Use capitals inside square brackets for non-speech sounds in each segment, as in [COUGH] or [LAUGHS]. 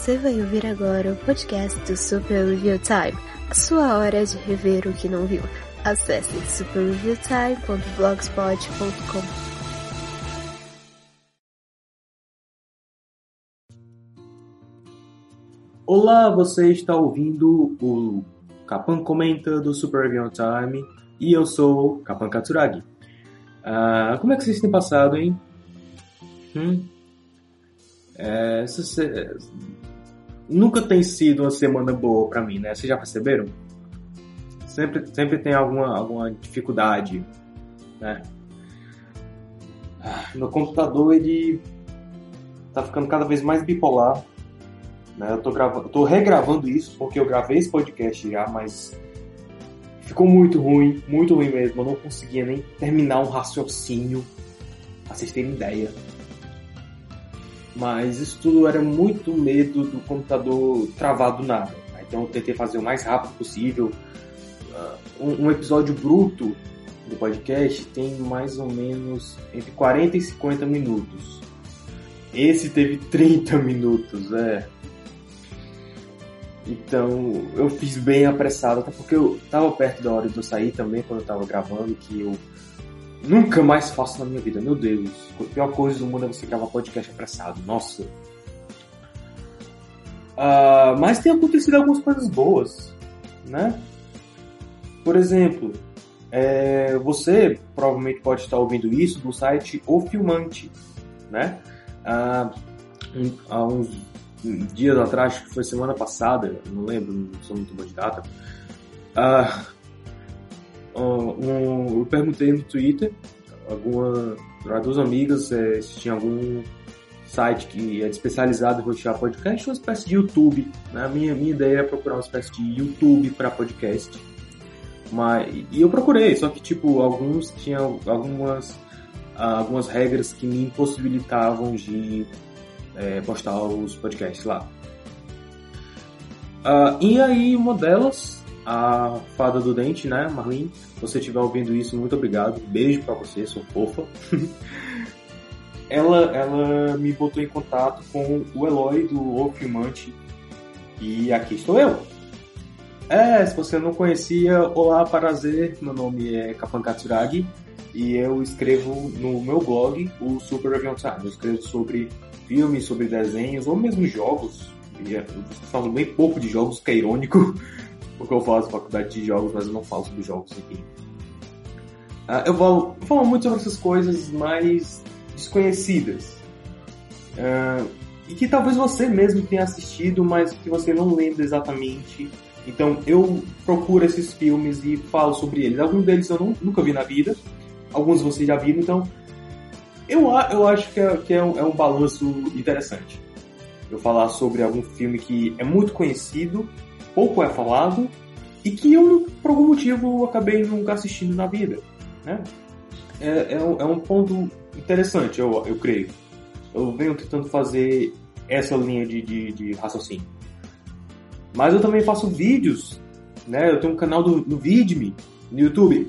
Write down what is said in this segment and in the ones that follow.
Você vai ouvir agora o podcast do Super Review Time, a sua hora de rever o que não viu. Acesse superreviewtime.blogspot.com. Olá, você está ouvindo o Capan Comenta do Super Review Time e eu sou Capan Katsuragi. Ah, como é que vocês têm passado, hein? Hum? É, essa, nunca tem sido uma semana boa para mim, né? Vocês já perceberam? Sempre, sempre tem alguma, alguma dificuldade, né? Ah, meu computador, ele tá ficando cada vez mais bipolar. Né? Eu tô, gravando, tô regravando isso porque eu gravei esse podcast já, mas ficou muito ruim, muito ruim mesmo. Eu não conseguia nem terminar um raciocínio, pra vocês terem ideia. Mas isso tudo era muito medo do computador travar do nada. Então eu tentei fazer o mais rápido possível. Uh, um, episódio bruto do podcast tem mais ou menos entre 40 e 50 minutos. Esse teve 30 minutos, é. Então eu fiz bem apressado, até porque eu tava perto da hora de eu sair também quando eu tava gravando, que eu nunca mais faço na minha vida. Meu Deus, a pior coisa do mundo é você gravar podcast apressado. Nossa. Uh, mas tem acontecido algumas coisas boas, né? Por exemplo, é, você provavelmente pode estar ouvindo isso do site O Filmante, né? Uh, um, há uns dias atrás, que foi semana passada, não lembro, não sou muito bom de data. Uh, um, eu perguntei no Twitter alguma para duas amigas é, se tinha algum site que é especializado em rotear podcast, uma espécie de YouTube. Né? A minha, minha ideia é procurar uma espécie de YouTube para podcast. Mas, e eu procurei, só que tipo, alguns tinham algumas, algumas regras que me impossibilitavam de é, postar os podcasts lá. Uh, e aí uma delas a fada do dente, né, Marlene? Se você estiver ouvindo isso, muito obrigado. Beijo para você, sou fofa. [LAUGHS] ela, ela me botou em contato com o Eloy do O Filmante e aqui estou eu. É, se você não conhecia, olá, prazer, meu nome é Kapan Katsuragi e eu escrevo no meu blog o Super Review Time. Eu escrevo sobre filmes, sobre desenhos ou mesmo jogos. Eu falo bem pouco de jogos, que é irônico, [LAUGHS] porque eu faço faculdade de jogos, mas eu não falo sobre jogos aqui. Uh, eu falar muito sobre essas coisas mais desconhecidas. Uh, e que talvez você mesmo tenha assistido, mas que você não lembra exatamente. Então eu procuro esses filmes e falo sobre eles. Alguns deles eu não, nunca vi na vida, alguns você já viram, então eu, eu acho que, é, que é, um, é um balanço interessante. Eu falar sobre algum filme que é muito conhecido, pouco é falado e que eu, por algum motivo, acabei nunca assistindo na vida. Né? É, é, um, é um ponto interessante, eu, eu creio. Eu venho tentando fazer essa linha de, de, de raciocínio. Mas eu também faço vídeos, né? Eu tenho um canal do, no Vidme, no YouTube.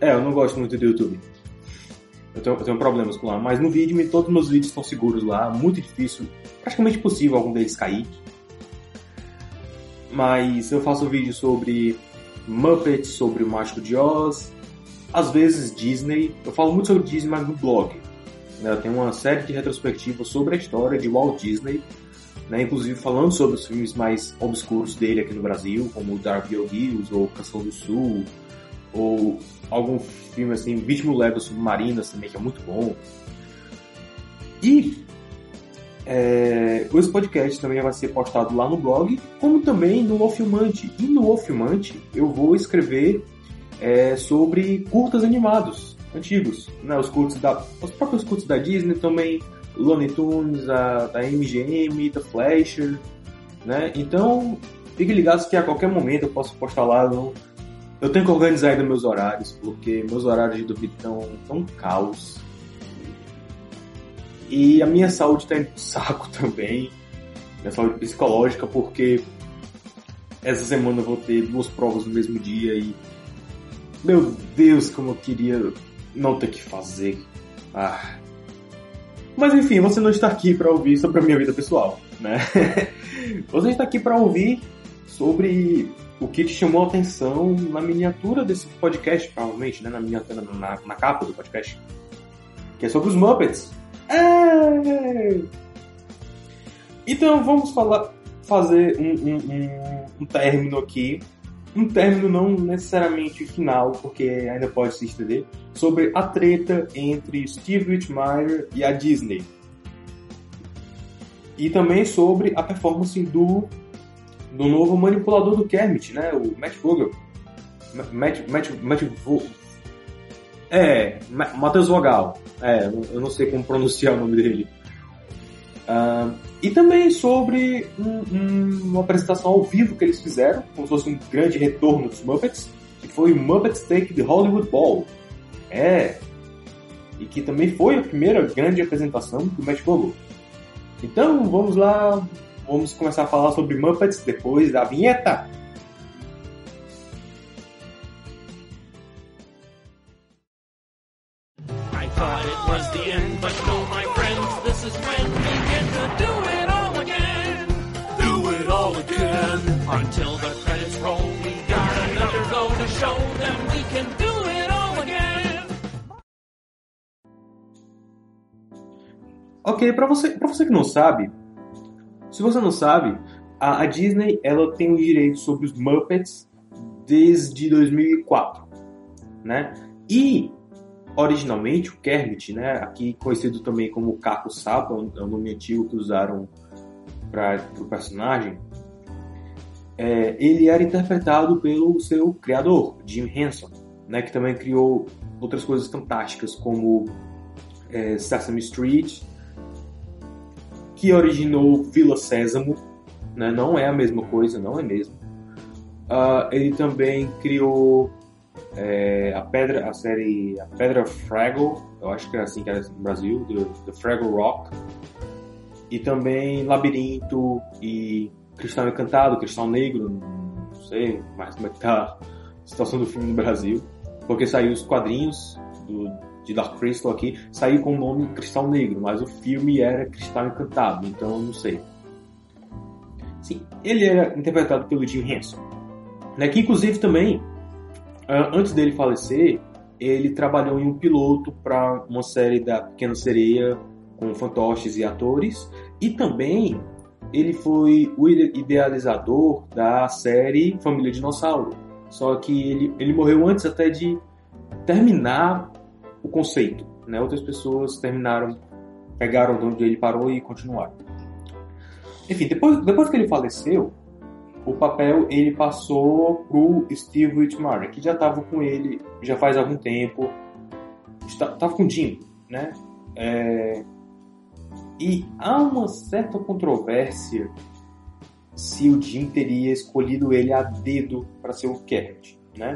É, eu não gosto muito do YouTube. Eu tenho, eu tenho problemas com lá. Mas no vídeo, todos os meus vídeos estão seguros lá. Muito difícil, praticamente impossível algum deles cair. Mas eu faço vídeo sobre Muppets, sobre o Mágico de Oz, às vezes Disney. Eu falo muito sobre Disney, mas no blog. Né? Eu tenho uma série de retrospectivas sobre a história de Walt Disney, né? inclusive falando sobre os filmes mais obscuros dele aqui no Brasil, como Darby O'Gills ou Canção do Sul, ou algum filme assim, Vítima Leva Submarinas também, que é muito bom. E é, esse podcast também vai ser postado lá no blog, como também no O. E no O eu vou escrever é, sobre curtas animados antigos, né? Os curtos da, os próprios curtos da Disney também, Looney Tunes, a, da MGM, da Flasher, né? Então fiquem ligados que a qualquer momento eu posso postar lá no eu tenho que organizar ainda meus horários, porque meus horários de dormir estão tão caos. E a minha saúde está indo pro saco [LAUGHS] também. Minha saúde psicológica, porque essa semana eu vou ter duas provas no mesmo dia e. Meu Deus, como eu queria não ter que fazer. Ah. Mas enfim, você não está aqui para ouvir sobre a minha vida pessoal, né? [LAUGHS] você está aqui para ouvir sobre o que te chamou a atenção na miniatura desse podcast, provavelmente, né? Na miniatura, na, na capa do podcast. Que é sobre os Muppets. É... Então vamos falar, fazer um, um, um, um término aqui um término não necessariamente final, porque ainda pode se estender, sobre a treta entre Steve Whitmire e a Disney. E também sobre a performance do, do novo manipulador do Kermit, né? O Matt Vogel. Matt, Matt, Matt Vo... É, Matheus Vogal. É, eu não sei como pronunciar o nome dele. Uh, e também sobre um, um, uma apresentação ao vivo que eles fizeram, como se fosse um grande retorno dos Muppets, que foi o Muppets Take the Hollywood Ball. É. E que também foi a primeira grande apresentação do Matt Vogel. Então, vamos lá, vamos começar a falar sobre Muppets depois da vinheta. I thought it was the end, but no, my friends, this is when we get to do it all again. Do it all again. Until the credits roll, we got another go to show them we can do it all again. Ok, para você, pra você que não sabe, se você não sabe, a, a Disney ela tem o direito sobre os Muppets desde 2004, né? E originalmente o Kermit, né, aqui conhecido também como Caco Sapa, é o nome antigo que usaram para o personagem, é, ele era interpretado pelo seu criador, Jim Henson, né, que também criou outras coisas fantásticas como é, Sesame Street, que originou Vila Sésamo, né, não é a mesma coisa, não é mesmo. Uh, ele também criou é, a pedra, a série a Pedra Fraggle, eu acho que é assim que era no Brasil, do, do Fraggle Rock, e também Labirinto e Cristal Encantado, Cristal Negro, não sei mais como é que tá a situação do filme no Brasil, porque saiu os quadrinhos do, de Dark Crystal aqui, saiu com o nome Cristal Negro, mas o filme era Cristal Encantado, então não sei. Sim, ele era interpretado pelo Jim Henson, né, que inclusive também ah, antes dele falecer, ele trabalhou em um piloto para uma série da Pequena Sereia com fantoches e atores, e também ele foi o idealizador da série Família Dinossauro. Só que ele, ele morreu antes até de terminar o conceito. Né? Outras pessoas terminaram, pegaram de onde ele parou e continuaram. Enfim, depois, depois que ele faleceu, o papel ele passou pro Steve Whitmire, que já estava com ele já faz algum tempo, estava com o Jim, né? É... E há uma certa controvérsia se o Jim teria escolhido ele a dedo para ser o Kermit, né?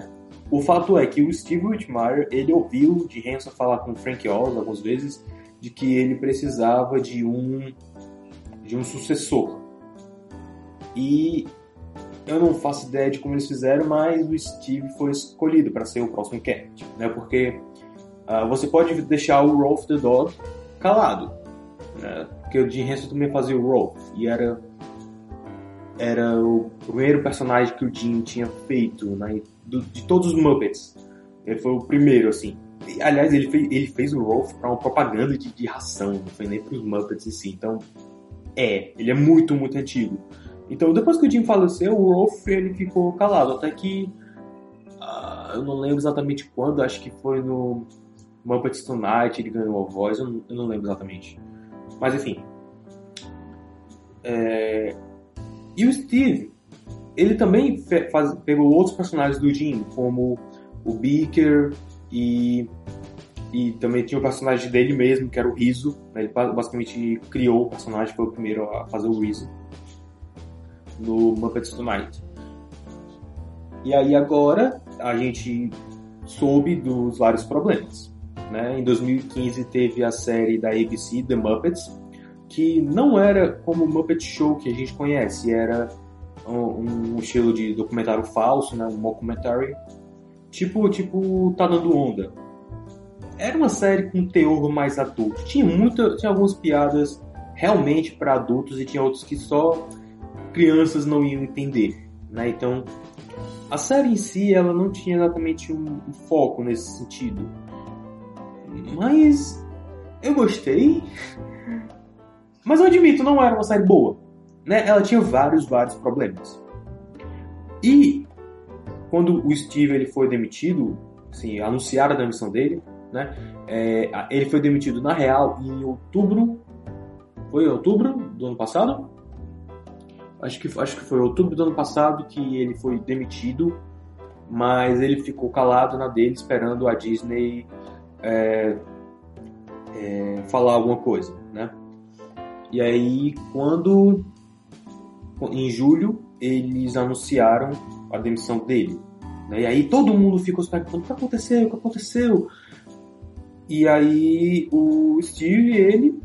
O fato é que o Steve Whitmire, ele ouviu de Hanson falar com o Frank Oz algumas vezes de que ele precisava de um de um sucessor. E eu não faço ideia de como eles fizeram, mas o Steve foi escolhido para ser o próximo Kermit, né? Porque uh, você pode deixar o Rolf the Dog calado, né? Porque o Jim Henson também fazia o Rolf e era era o primeiro personagem que o Jim tinha feito, né? Do, de todos os Muppets. Ele foi o primeiro, assim. E, aliás, ele fez, ele fez o Rolf para uma propaganda de, de ração, não foi nem para os Muppets em si. Então, é, ele é muito, muito antigo. Então, depois que o Jim faleceu, o Rolf ele ficou calado, até que uh, eu não lembro exatamente quando, acho que foi no Muppets Tonight ele ganhou a voz, eu não, eu não lembro exatamente. Mas enfim. É... E o Steve, ele também faz, pegou outros personagens do Jim, como o Beaker e e também tinha o personagem dele mesmo, que era o Riso. Né? Ele basicamente criou o personagem, foi o primeiro a fazer o Riso no Muppets Tonight. E aí agora a gente soube dos vários problemas. Né? Em 2015 teve a série da ABC, The Muppets, que não era como o Muppet Show que a gente conhece, era um, um estilo de documentário falso, né? um mockumentary, tipo, tipo Tá Dando Onda. era uma série com teor mais adulto. Tinha muita, tinha algumas piadas realmente para adultos e tinha outros que só crianças não iam entender, né? Então, a série em si ela não tinha exatamente um, um foco nesse sentido. Mas eu gostei. Mas eu admito, não era uma série boa. Né? Ela tinha vários, vários problemas. E quando o Steve ele foi demitido, assim, anunciaram a demissão dele, né? É, ele foi demitido na real em outubro. Foi em outubro do ano passado? Acho que, acho que foi outubro do ano passado que ele foi demitido, mas ele ficou calado na dele esperando a Disney é, é, falar alguma coisa, né? E aí, quando em julho eles anunciaram a demissão dele, né? E aí todo mundo ficou se perguntando o que aconteceu, o que aconteceu. E aí o Steve ele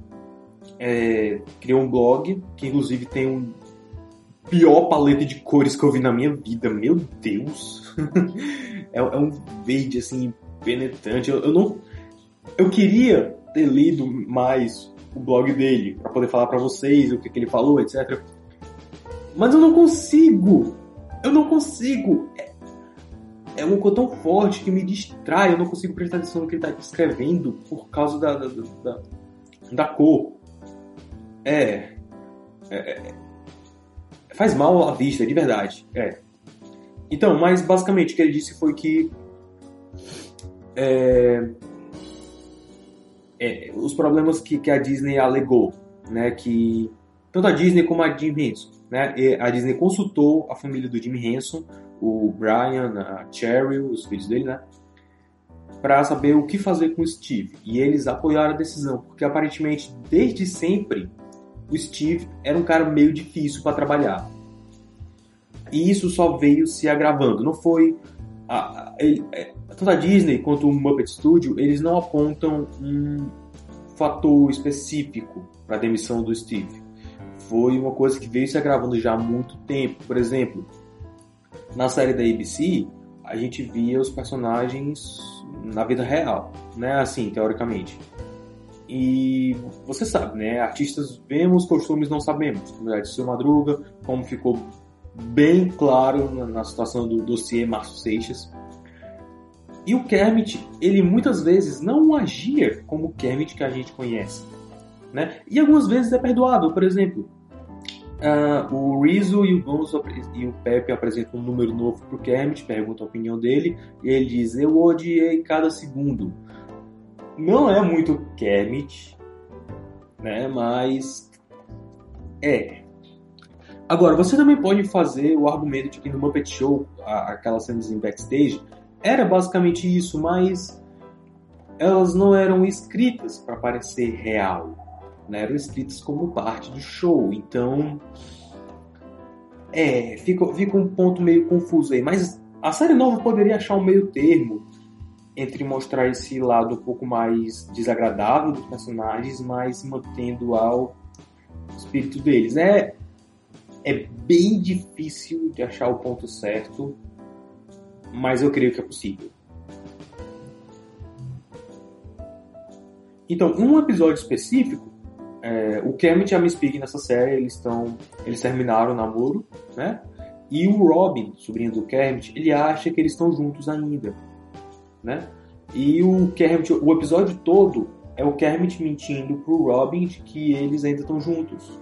é, criou um blog que inclusive tem um pior paleta de cores que eu vi na minha vida, meu Deus. [LAUGHS] é, é, um verde assim penetrante. Eu, eu não, eu queria ter lido mais o blog dele para poder falar para vocês o que, que ele falou, etc. Mas eu não consigo. Eu não consigo. É, é uma tão forte que me distrai. Eu não consigo prestar atenção no que ele está escrevendo por causa da, da, da, da cor. É, é, é, Faz mal à vista, de verdade. É. Então, mas basicamente o que ele disse foi que. É, é, os problemas que, que a Disney alegou, né, que tanto a Disney como a Jim Henson, né, a Disney consultou a família do Jim Henson, o Brian, a Cheryl, os filhos dele, né, para saber o que fazer com o Steve. E eles apoiaram a decisão, porque aparentemente desde sempre o Steve era um cara meio difícil para trabalhar. E isso só veio se agravando. Não foi a, a, é, tanto a Disney quanto o Muppet Studio, eles não apontam um fator específico para a demissão do Steve. Foi uma coisa que veio se agravando já há muito tempo. Por exemplo, na série da ABC, a gente via os personagens na vida real, né? Assim, teoricamente. E você sabe, né? Artistas vemos, costumes não sabemos. Como é de seu Madruga, como ficou bem claro na situação do dossiê Márcio Seixas. E o Kermit, ele muitas vezes não agia como o Kermit que a gente conhece. Né? E algumas vezes é perdoável. Por exemplo, uh, o Rizzo e o Gonzo e o Pepe apresentam um número novo para o Kermit, perguntam a opinião dele, e ele diz: Eu odiei cada segundo. Não é muito Kermit, né? mas é. Agora, você também pode fazer o argumento de que no Muppet Show, aquelas cenas em backstage, era basicamente isso, mas elas não eram escritas para parecer real, né? eram escritas como parte do show. Então, é, fica, fica um ponto meio confuso aí. Mas a série nova poderia achar um meio termo entre mostrar esse lado um pouco mais desagradável dos personagens, mas mantendo ao espírito deles. É, é bem difícil de achar o ponto certo, mas eu creio que é possível. Então, um episódio específico, é, o Kermit e a Miss Piggy nessa série, eles estão, eles terminaram o namoro, né? E o Robin, sobrinho do Kermit, ele acha que eles estão juntos ainda, né? E o Kermit, o episódio todo é o Kermit mentindo pro Robin de que eles ainda estão juntos.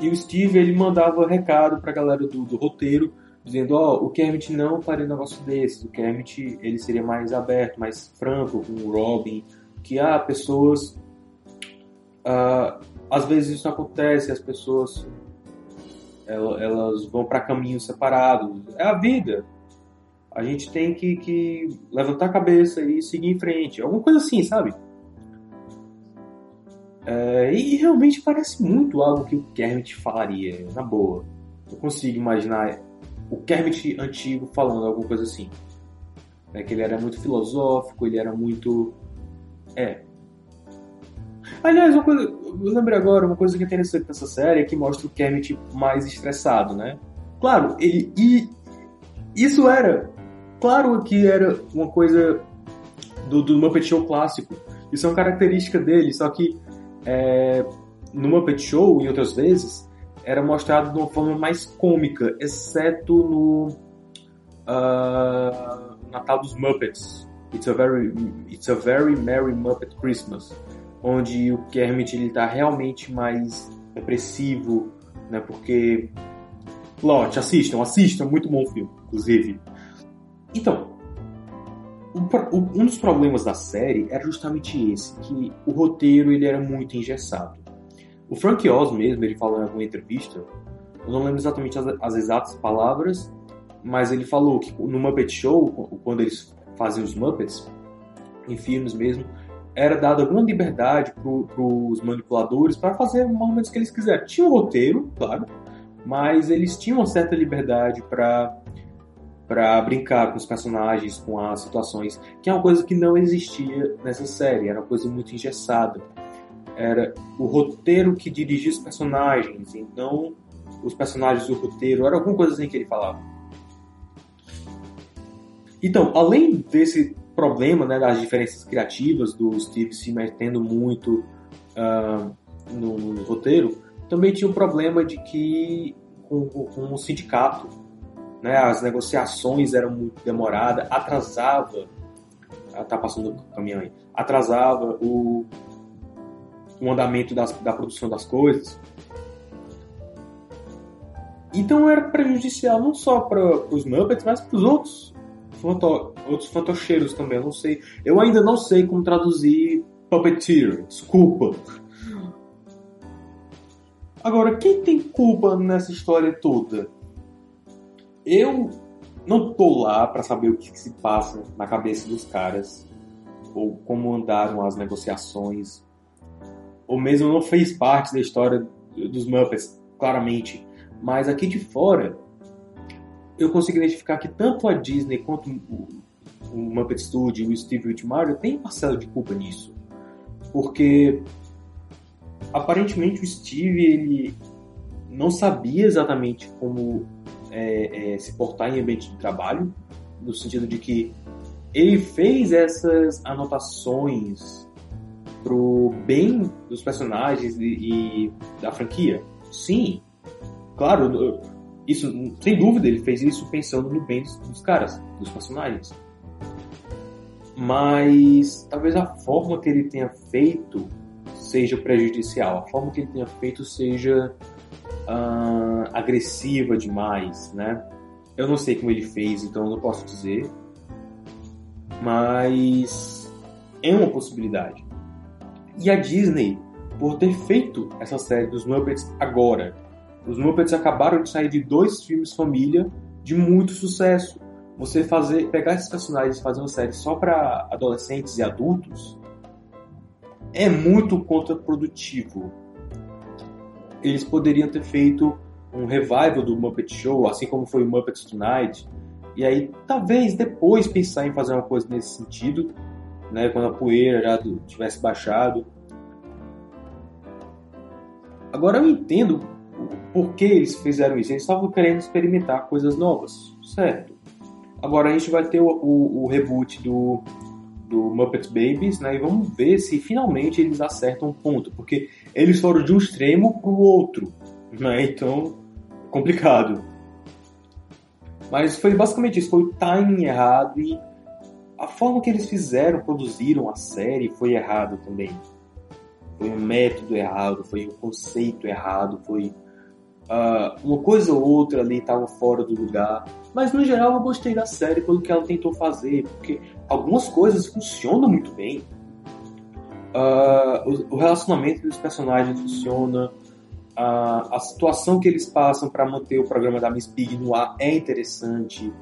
E o Steve, ele mandava recado pra galera do, do roteiro, dizendo, ó, oh, o Kermit não faria um negócio desse, o Kermit, ele seria mais aberto, mais franco com o Robin, que, ah, pessoas... Uh, às vezes isso acontece, as pessoas elas vão para caminhos separados. É a vida. A gente tem que, que levantar a cabeça e seguir em frente. Alguma coisa assim, sabe? É, e realmente parece muito algo que o Kermit falaria, na boa. Eu consigo imaginar o Kermit antigo falando alguma coisa assim. É, que ele era muito filosófico, ele era muito. É. Aliás, uma coisa. Eu lembrei agora, uma coisa que é interessante nessa série é que mostra o Kermit mais estressado, né? Claro, ele. E isso era. Claro que era uma coisa do, do Muppet Show clássico. Isso é uma característica dele, só que é, no Muppet Show, em outras vezes, era mostrado de uma forma mais cômica, exceto no uh, Natal dos Muppets. It's a very, it's a very merry Muppet Christmas, onde o Kermit ele tá realmente mais depressivo, né? Porque Plot, assistam, assistam, muito bom filme, inclusive. Então, um dos problemas da série era justamente esse, que o roteiro ele era muito engessado. O Frank Oz mesmo, ele falou em alguma entrevista, eu não lembro exatamente as, as exatas palavras, mas ele falou que no Muppet Show, quando eles fazem os Muppets, em filmes mesmo, era dada alguma liberdade para os manipuladores para fazer momentos que eles quiserem. Tinha um roteiro, claro, mas eles tinham uma certa liberdade para para brincar com os personagens, com as situações, que é uma coisa que não existia nessa série, era uma coisa muito engessada. Era o roteiro que dirigia os personagens, então os personagens do roteiro, era alguma coisa assim que ele falava. Então, além desse problema né, das diferenças criativas do Steve se metendo muito uh, no, no roteiro, também tinha o problema de que com, com o sindicato, né, as negociações eram muito demoradas, atrasava, ah, tá passando o caminhão aí, atrasava o, o andamento das, da produção das coisas. Então era prejudicial não só para os Muppets, mas para os outros outros fantocheiros também. Eu não sei, eu ainda não sei como traduzir puppeteer. Desculpa. Agora, quem tem culpa nessa história toda? Eu não tô lá para saber o que, que se passa na cabeça dos caras, ou como andaram as negociações, ou mesmo não fez parte da história dos Muppets, claramente. Mas aqui de fora, eu consigo identificar que tanto a Disney quanto o, o Muppet Studio e o Steve Whitmire têm parcela de culpa nisso. Porque aparentemente o Steve ele não sabia exatamente como é, é, se portar em ambiente de trabalho, no sentido de que ele fez essas anotações pro bem dos personagens e, e da franquia. Sim, claro, isso sem dúvida ele fez isso pensando no bem dos, caras, dos personagens. Mas talvez a forma que ele tenha feito seja prejudicial, a forma que ele tenha feito seja uh, agressiva demais, né? Eu não sei como ele fez, então eu não posso dizer, mas é uma possibilidade. E a Disney, por ter feito essa série dos Muppets agora, os Muppets acabaram de sair de dois filmes família de muito sucesso. Você fazer, pegar esses personagens e fazer uma série só para adolescentes e adultos é muito contraprodutivo. Eles poderiam ter feito um revival do Muppet Show, assim como foi o Muppets Tonight, e aí talvez depois pensar em fazer uma coisa nesse sentido, né, quando a poeira já tivesse baixado. Agora eu entendo por que eles fizeram isso. Eles estavam querendo experimentar coisas novas, certo? Agora a gente vai ter o, o, o reboot do do Muppet Babies, né? E vamos ver se finalmente eles acertam um ponto, porque eles foram de um extremo para o outro, né? Então, complicado. Mas foi basicamente isso, foi o timing errado e a forma que eles fizeram, produziram a série foi errado também. Foi um método errado, foi um conceito errado, foi Uh, uma coisa ou outra ali estava fora do lugar, mas no geral eu gostei da série pelo que ela tentou fazer, porque algumas coisas funcionam muito bem. Uh, o, o, relacionamento dos personagens funciona, uh, a situação que eles passam para manter o programa da Miss Pig no ar é interessante.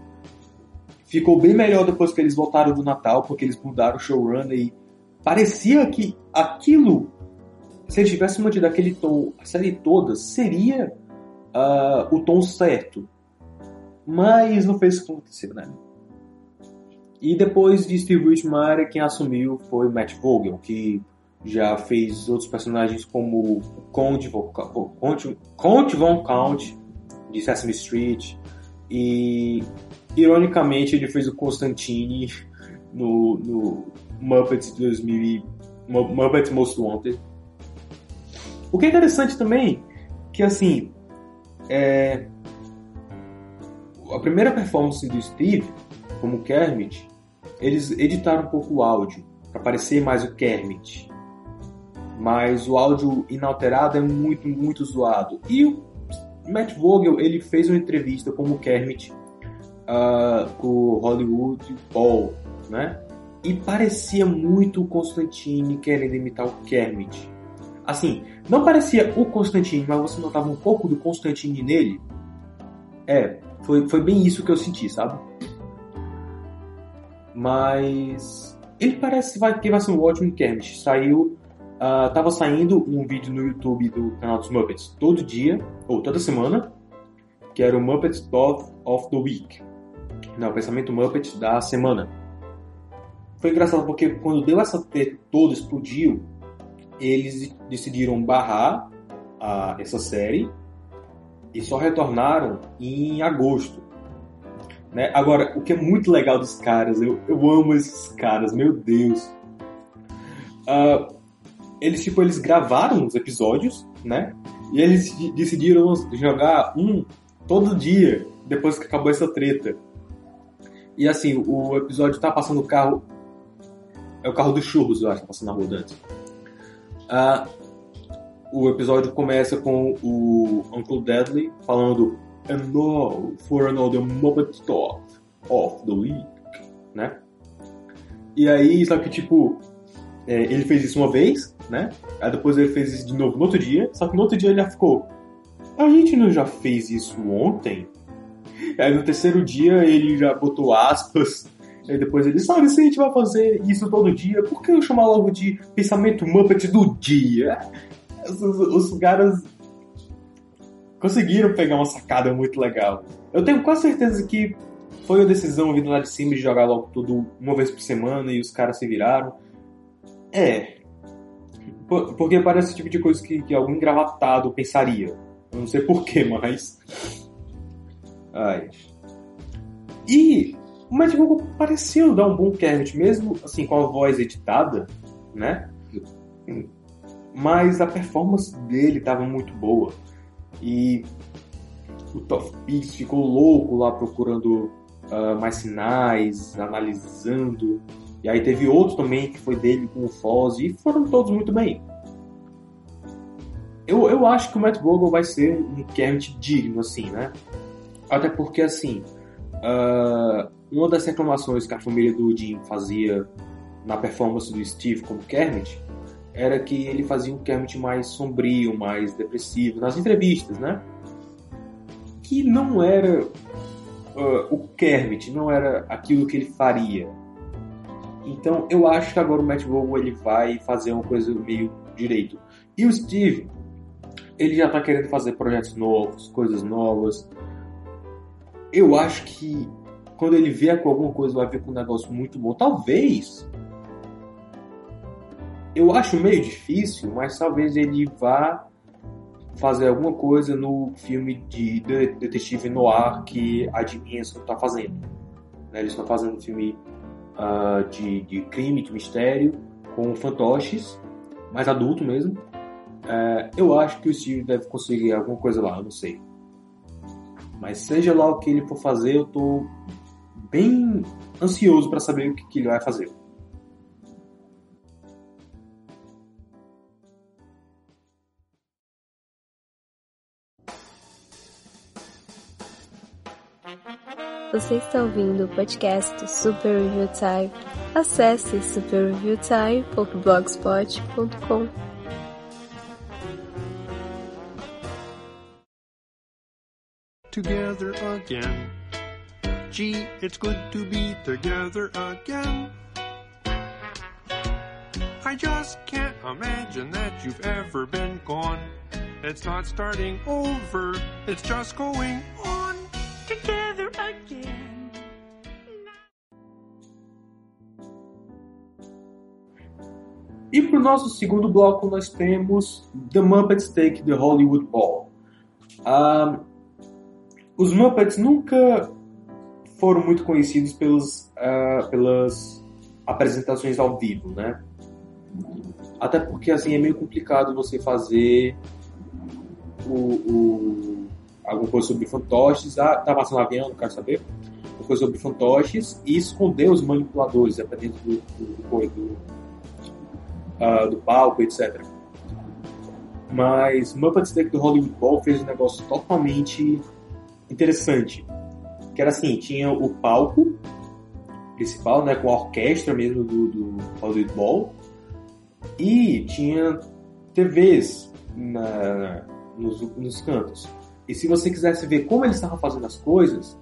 Ficou bem melhor depois que eles voltaram do Natal, porque eles mudaram o showrunner e parecia que aquilo, se eles tivessem mantido aquele tom a série toda, seria uh, o tom certo. Mas não fez isso acontecer, né? E depois de Steve Whitmire, quem assumiu foi Matt Vogel, que já fez outros personagens como Conde, Conde, Conde Von Count, de Sesame Street, e ironicamente ele fez o Constantine no, no, Muppets 2000 Muppets Most Wanted. O que é interessante também, que assim, é... a primeira performance do Steve, como Kermit, eles editaram um pouco o áudio, para parecer mais o Kermit. Mas o áudio inalterado é muito, muito zoado. E o Matt Vogel, ele fez uma entrevista como Kermit uh, com o Hollywood Bowl, né? E parecia muito o Constantine querendo imitar o Kermit. Assim, não parecia o Constantine, mas você notava um pouco do Constantine nele. É, foi, foi bem isso que eu senti, sabe? Mas ele parece que vai ser um ótimo Kermit. Saiu, uh, tava saindo um vídeo no YouTube do canal dos Muppets todo dia, ou toda semana, que era o Muppets Thought of the Week. Não, o pensamento Muppet da semana. Foi engraçado porque quando deu essa treta toda, explodiu, eles decidiram barrar a, essa série e só retornaram em agosto. Né? Agora, o que é muito legal dos caras, eu, eu amo esses caras, meu Deus. Uh, eles, tipo, eles gravaram os episódios, né? E eles decidiram jogar um todo dia depois que acabou essa treta. E assim, o episódio tá passando o carro. É o carro dos churros, eu acho, passando na rua antes. Ah, o episódio começa com o Uncle Deadly falando And now for another Muppet Talk of the Week, né? E aí, só que tipo, é, ele fez isso uma vez, né? Aí depois ele fez isso de novo no outro dia, só que no outro dia ele já ficou. A gente não já fez isso ontem? Aí no terceiro dia ele já botou aspas. Aí depois ele, sabe, se a gente vai fazer isso todo dia, por que eu chamar logo de pensamento Muppet do dia? Os, os caras conseguiram pegar uma sacada muito legal. Eu tenho quase certeza que foi a decisão vindo lá de cima de jogar logo tudo uma vez por semana e os caras se viraram. É. Porque parece o tipo de coisa que, que algum engravatado pensaria. Eu não sei porquê, mas. Ai. E o Matt Google pareceu dar um bom Kermit, mesmo assim com a voz editada, né? Mas a performance dele estava muito boa. E o Top Pix ficou louco lá procurando uh, mais sinais, analisando. E aí teve outro também que foi dele com o Foz e foram todos muito bem. Eu, eu acho que o Matt Vogel vai ser um Kermit digno, assim, né? Até porque, assim, uh, uma das reclamações que a família do Jim fazia na performance do Steve como Kermit era que ele fazia um Kermit mais sombrio, mais depressivo, nas entrevistas, né? Que não era uh, o Kermit, não era aquilo que ele faria. Então eu acho que agora o Matt Vogel ele vai fazer uma coisa meio direito. E o Steve, ele já está querendo fazer projetos novos, coisas novas eu acho que quando ele vier com alguma coisa, vai vir com um negócio muito bom. Talvez. Eu acho meio difícil, mas talvez ele vá fazer alguma coisa no filme de detetive noir que a Jim está fazendo. Né? Eles estão fazendo um filme uh, de, de, crime, de mistério, com fantoches, mais adulto mesmo. Uh, eu acho que o Steve deve conseguir alguma coisa lá, eu não sei. Mas seja lá o que ele for fazer, eu tô bem ansioso para saber o que, que ele vai fazer. Você está ouvindo o podcast Super Review Time. Acesse superreviewtime.blogspot.com. together again. Gee, it's good to be together again. I just can't imagine that you've ever been gone. It's not starting over, it's just going on together again. E para o nosso segundo bloco nós temos The Muppets Take the Hollywood Ball. Um, os Muppets nunca foram muito conhecidos pelos, uh, pelas apresentações ao vivo, né? Até porque assim é meio complicado você fazer o, o alguma coisa sobre fantoches. Ah, tá passando avião, não quero saber. Alguma coisa sobre fantoches e esconder os manipuladores, dependendo do, do, do, uh, do palco, etc. Mas Muppets Day do Hollywood Bowl fez um negócio totalmente interessante. Que era assim, tinha o palco principal, né, com a orquestra mesmo do, do Hollywood Bowl, e tinha TVs na, nos, nos cantos. E se você quisesse ver como eles estavam fazendo as coisas,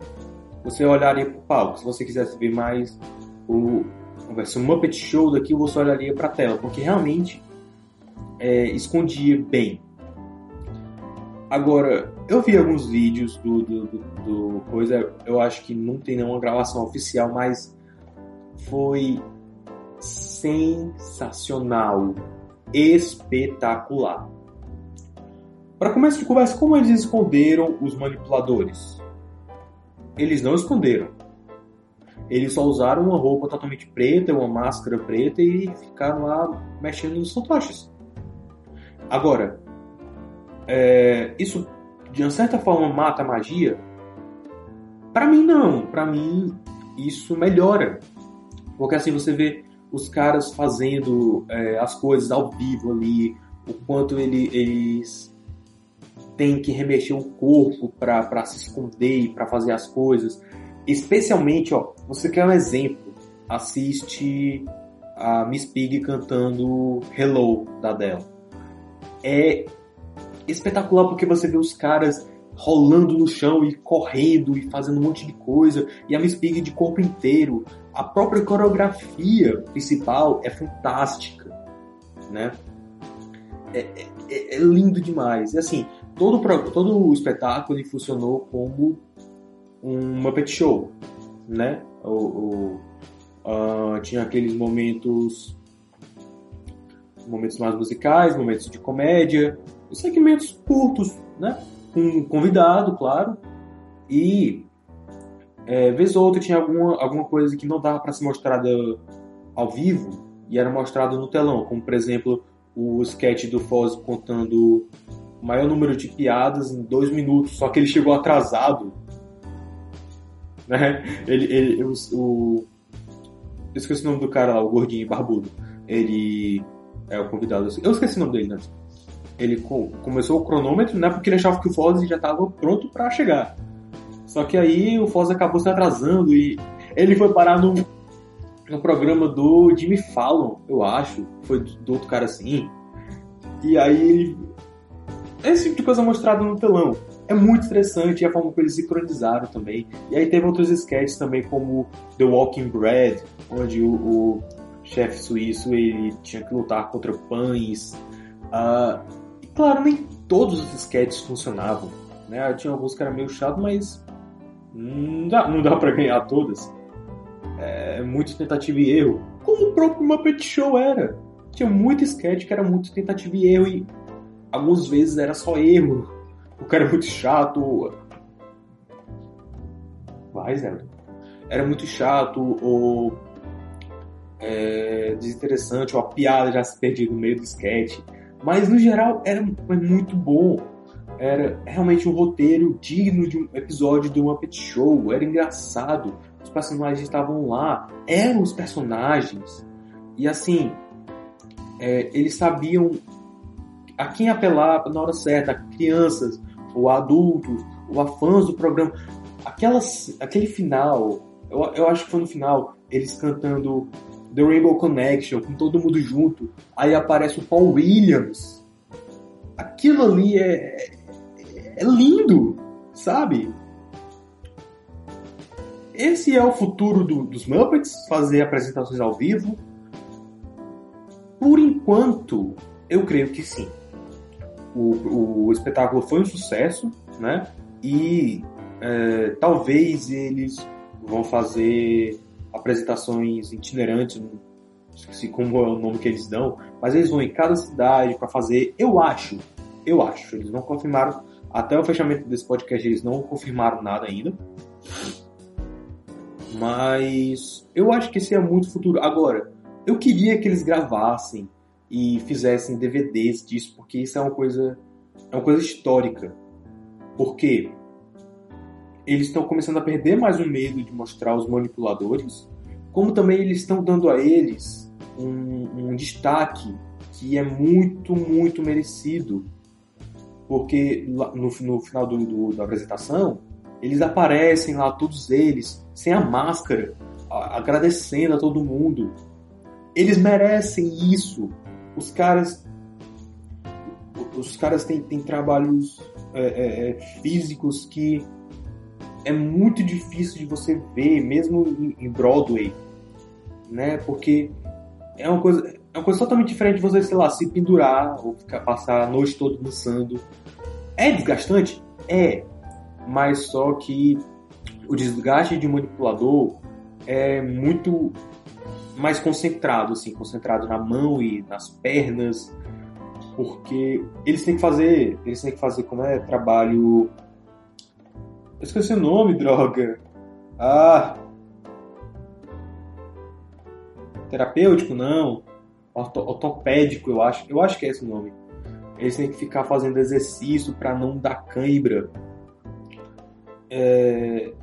você olharia para o palco. Se você quisesse ver mais o, o Muppet Show daqui, você olharia para a tela, porque realmente é, escondia bem. Agora, eu vi alguns vídeos do, do, do, do, coisa, eu acho que não tem nenhuma gravação oficial, mas foi sensacional, espetacular. Para começo de conversa, como eles esconderam os manipuladores? Eles não esconderam. Eles só usaram uma roupa totalmente preta, uma máscara preta e ficaram lá mexendo nos fantoches. Agora, é, isso de uma certa forma mata a magia? Para mim não. Para mim isso melhora. Porque assim você vê os caras fazendo é, as coisas ao vivo ali, o quanto ele, eles têm que remexer o corpo para se esconder para fazer as coisas. Especialmente, ó, você quer um exemplo, assiste a Miss Pig cantando Hello da Adele. É espetacular porque você vê os caras rolando no chão e correndo e fazendo um monte de coisa, e a Miss Pig de corpo inteiro. A própria coreografia principal é fantástica, né? É, é, é lindo demais. E assim, todo, todo o espetáculo funcionou como um Muppet Show, né? O, o uh, tinha aqueles momentos momentos mais musicais, momentos de comédia, segmentos curtos, né? Um convidado, claro, e é, vez ou outra tinha alguma, alguma coisa que não dava para ser mostrada ao vivo e era mostrado no telão, como por exemplo o sketch do Foz contando o maior número de piadas em dois minutos, só que ele chegou atrasado. Né? Ele, ele, o, o, eu esqueci o nome do cara lá, o gordinho barbudo. Ele é o convidado. Eu esqueci o nome dele, né? Ele começou o cronômetro, né? Porque ele achava que o Foz já estava pronto para chegar. Só que aí o Foz acabou se atrasando e ele foi parar no, no programa do Jimmy Fallon, eu acho. Foi do outro cara assim. E aí. Esse tipo de coisa mostrado no telão. É muito interessante a forma como eles sincronizaram também. E aí teve outros sketches também, como The Walking Bread, onde o, o chefe suíço ele tinha que lutar contra pães. Uh, claro, nem todos os sketches funcionavam. Né? Tinha alguns que eram meio chato, mas não dá, não dá pra ganhar todas. É muito tentativa e erro. Como o próprio Muppet Show era. Tinha muito sketch que era muito tentativa e erro e algumas vezes era só erro. O cara é muito chato. Vai, Zé. Era muito chato ou é, desinteressante, ou a piada já se perdia no meio do sketch. Mas no geral era muito bom. Era realmente um roteiro digno de um episódio do Muppet Show. Era engraçado. Os personagens estavam lá. Eram os personagens. E assim, é, eles sabiam a quem apelar na hora certa, a crianças, ou a adultos, ou a fãs do programa. Aquelas, aquele final, eu, eu acho que foi no final, eles cantando The Rainbow Connection, com todo mundo junto. Aí aparece o Paul Williams. Aquilo ali é, é lindo, sabe? Esse é o futuro do, dos Muppets, fazer apresentações ao vivo. Por enquanto, eu creio que sim. O, o espetáculo foi um sucesso, né? E é, talvez eles vão fazer apresentações itinerantes, esqueci como é o nome que eles dão, mas eles vão em cada cidade para fazer, eu acho, eu acho, eles não confirmaram, até o fechamento desse podcast eles não confirmaram nada ainda, Mas eu acho que esse é muito futuro. Agora, eu queria que eles gravassem e fizessem DVDs disso, porque isso é uma coisa, é uma coisa histórica. Porque eles estão começando a perder mais o medo de mostrar os manipuladores, como também eles estão dando a eles um, um destaque que é muito, muito merecido. Porque no, no final do, do, da apresentação, eles aparecem lá, todos eles, sem a máscara, agradecendo a todo mundo. Eles merecem isso. Os caras. Os caras têm, têm trabalhos é, é, é físicos que é muito difícil de você ver, mesmo em Broadway, né? Porque é uma coisa, é uma coisa totalmente diferente de você, sei lá, se pendurar ou ficar, passar a noite toda dançando. É desgastante? É. Mas só que o desgaste de manipulador é muito mais concentrado, assim, concentrado na mão e nas pernas, porque eles têm que fazer, eles têm que fazer como é trabalho. Esqueci o nome, droga. Ah, terapêutico não, ortopédico, eu acho, eu acho que é esse o nome. Eles têm que ficar fazendo exercício para não dar cãibra. É,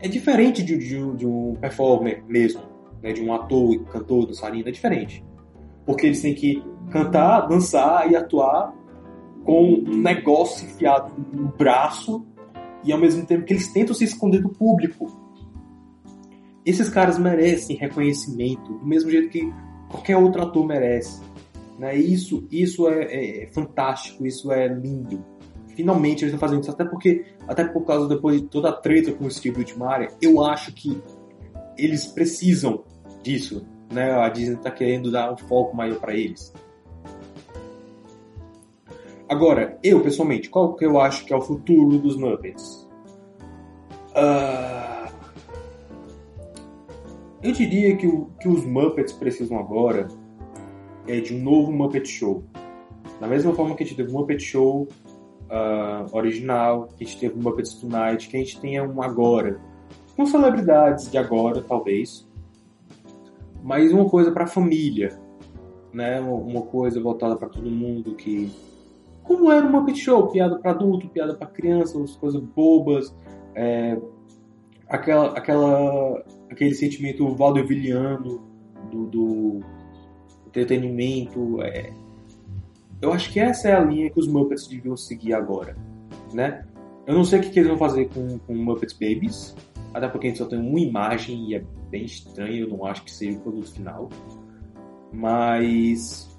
é diferente de, de, de um performer mesmo né, de um ator, cantor, dançarino, é diferente. Porque eles têm que cantar, dançar e atuar com um negócio enfiado no braço e ao mesmo tempo que eles tentam se esconder do público. Esses caras merecem reconhecimento do mesmo jeito que qualquer outro ator merece. Né? Isso, isso é, é, é fantástico, isso é lindo. Finalmente eles estão fazendo isso, até porque, até por causa depois de toda a treta com o Steve Whitmire, eu acho que eles precisam disso, né? A Disney está querendo dar um foco maior para eles. Agora, eu pessoalmente, qual que eu acho que é o futuro dos Muppets? Uh... Eu diria que o que os Muppets precisam agora é de um novo Muppet Show. Da mesma forma que a gente teve um Muppet Show uh, original, que a gente teve um Muppets Tonight, que a gente tenha um agora. Com celebridades de agora, talvez mas uma coisa para a família, né? Uma coisa voltada para todo mundo que como era uma pet show, piada para adulto, piada para criança, as coisas bobas, é, aquela, aquela, aquele sentimento vaudevilliano do, do entretenimento. É. Eu acho que essa é a linha que os Muppets deviam seguir agora, né? Eu não sei o que, que eles vão fazer com, com Muppets Babies, até porque a gente só tem uma imagem e é bem estranho, eu não acho que seja o produto final. Mas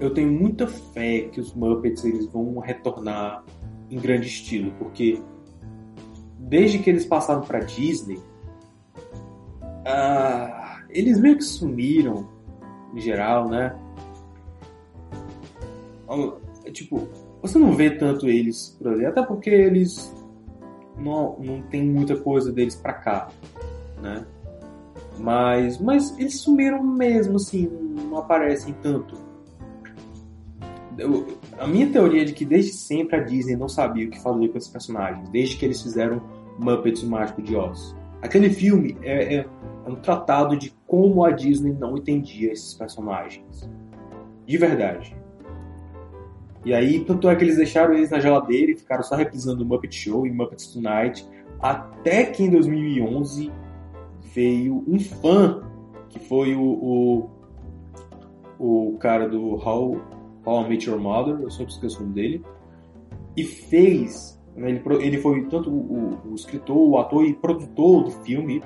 eu tenho muita fé que os Muppets eles vão retornar em grande estilo, porque desde que eles passaram para Disney, ah, eles meio que sumiram em geral, né? Tipo, você não vê tanto eles por ali, até porque eles não, não tem muita coisa deles para cá, né? Mas, mas eles sumiram mesmo, assim, não aparecem tanto. Eu, a minha teoria é de que desde sempre a Disney não sabia o que fazer com esses personagens, desde que eles fizeram Muppets Mágico de Oz. Aquele filme é, é, é um tratado de como a Disney não entendia esses personagens. De verdade. E aí, tanto é que eles deixaram eles na geladeira e ficaram só reprisando Muppet Show e Muppets Tonight, até que em 2011 veio um fã, que foi o, o, o cara do How, How I Met Your Mother, eu sempre esqueço o nome dele, e fez, né, ele, ele foi tanto o, o, escritor, o ator e produtor do filme,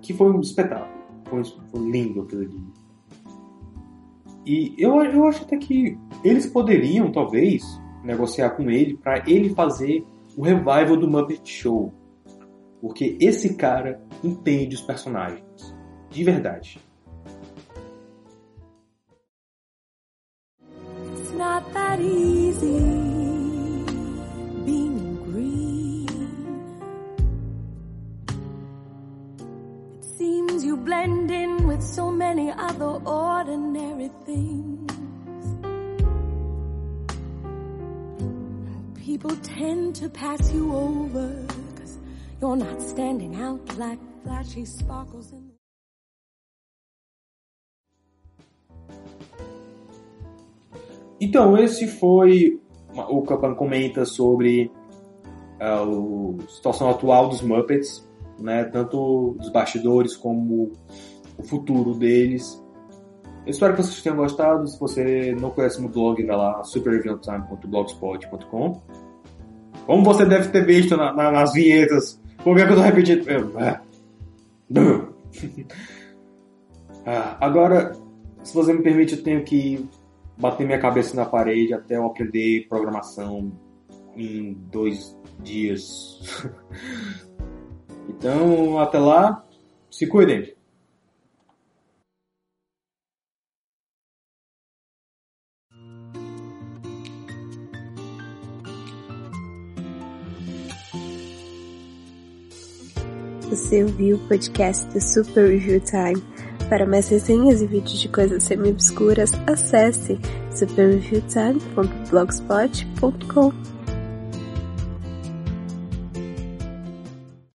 que foi um espetáculo, foi, foi lindo aquilo ali. E eu, eu acho até que eles poderiam, talvez, negociar com ele para ele fazer o revival do Muppet Show. Porque esse cara entende os personagens. De verdade. Easy being green. It seems you blend in with so many other ordinary things. People tend to pass you over cause You're not standing out like flashy sparkles Então, esse foi o Capan comenta sobre a situação atual dos Muppets, né, tanto dos bastidores como o futuro deles. Eu espero que vocês tenham gostado. Se você não conhece meu blog, vai lá, superreviewtime.blogspot.com. Como você deve ter visto na, na, nas vinhetas, como é que eu tô repetindo? [LAUGHS] ah, agora, se você me permite, eu tenho que bater minha cabeça na parede até eu aprender programação em dois dias. [LAUGHS] então, até lá, se cuidem. Você ouviu o podcast do Super Review Time. Para mais resenhas e vídeos de coisas semi-obscuras, acesse superreviewtime.blogspot.com.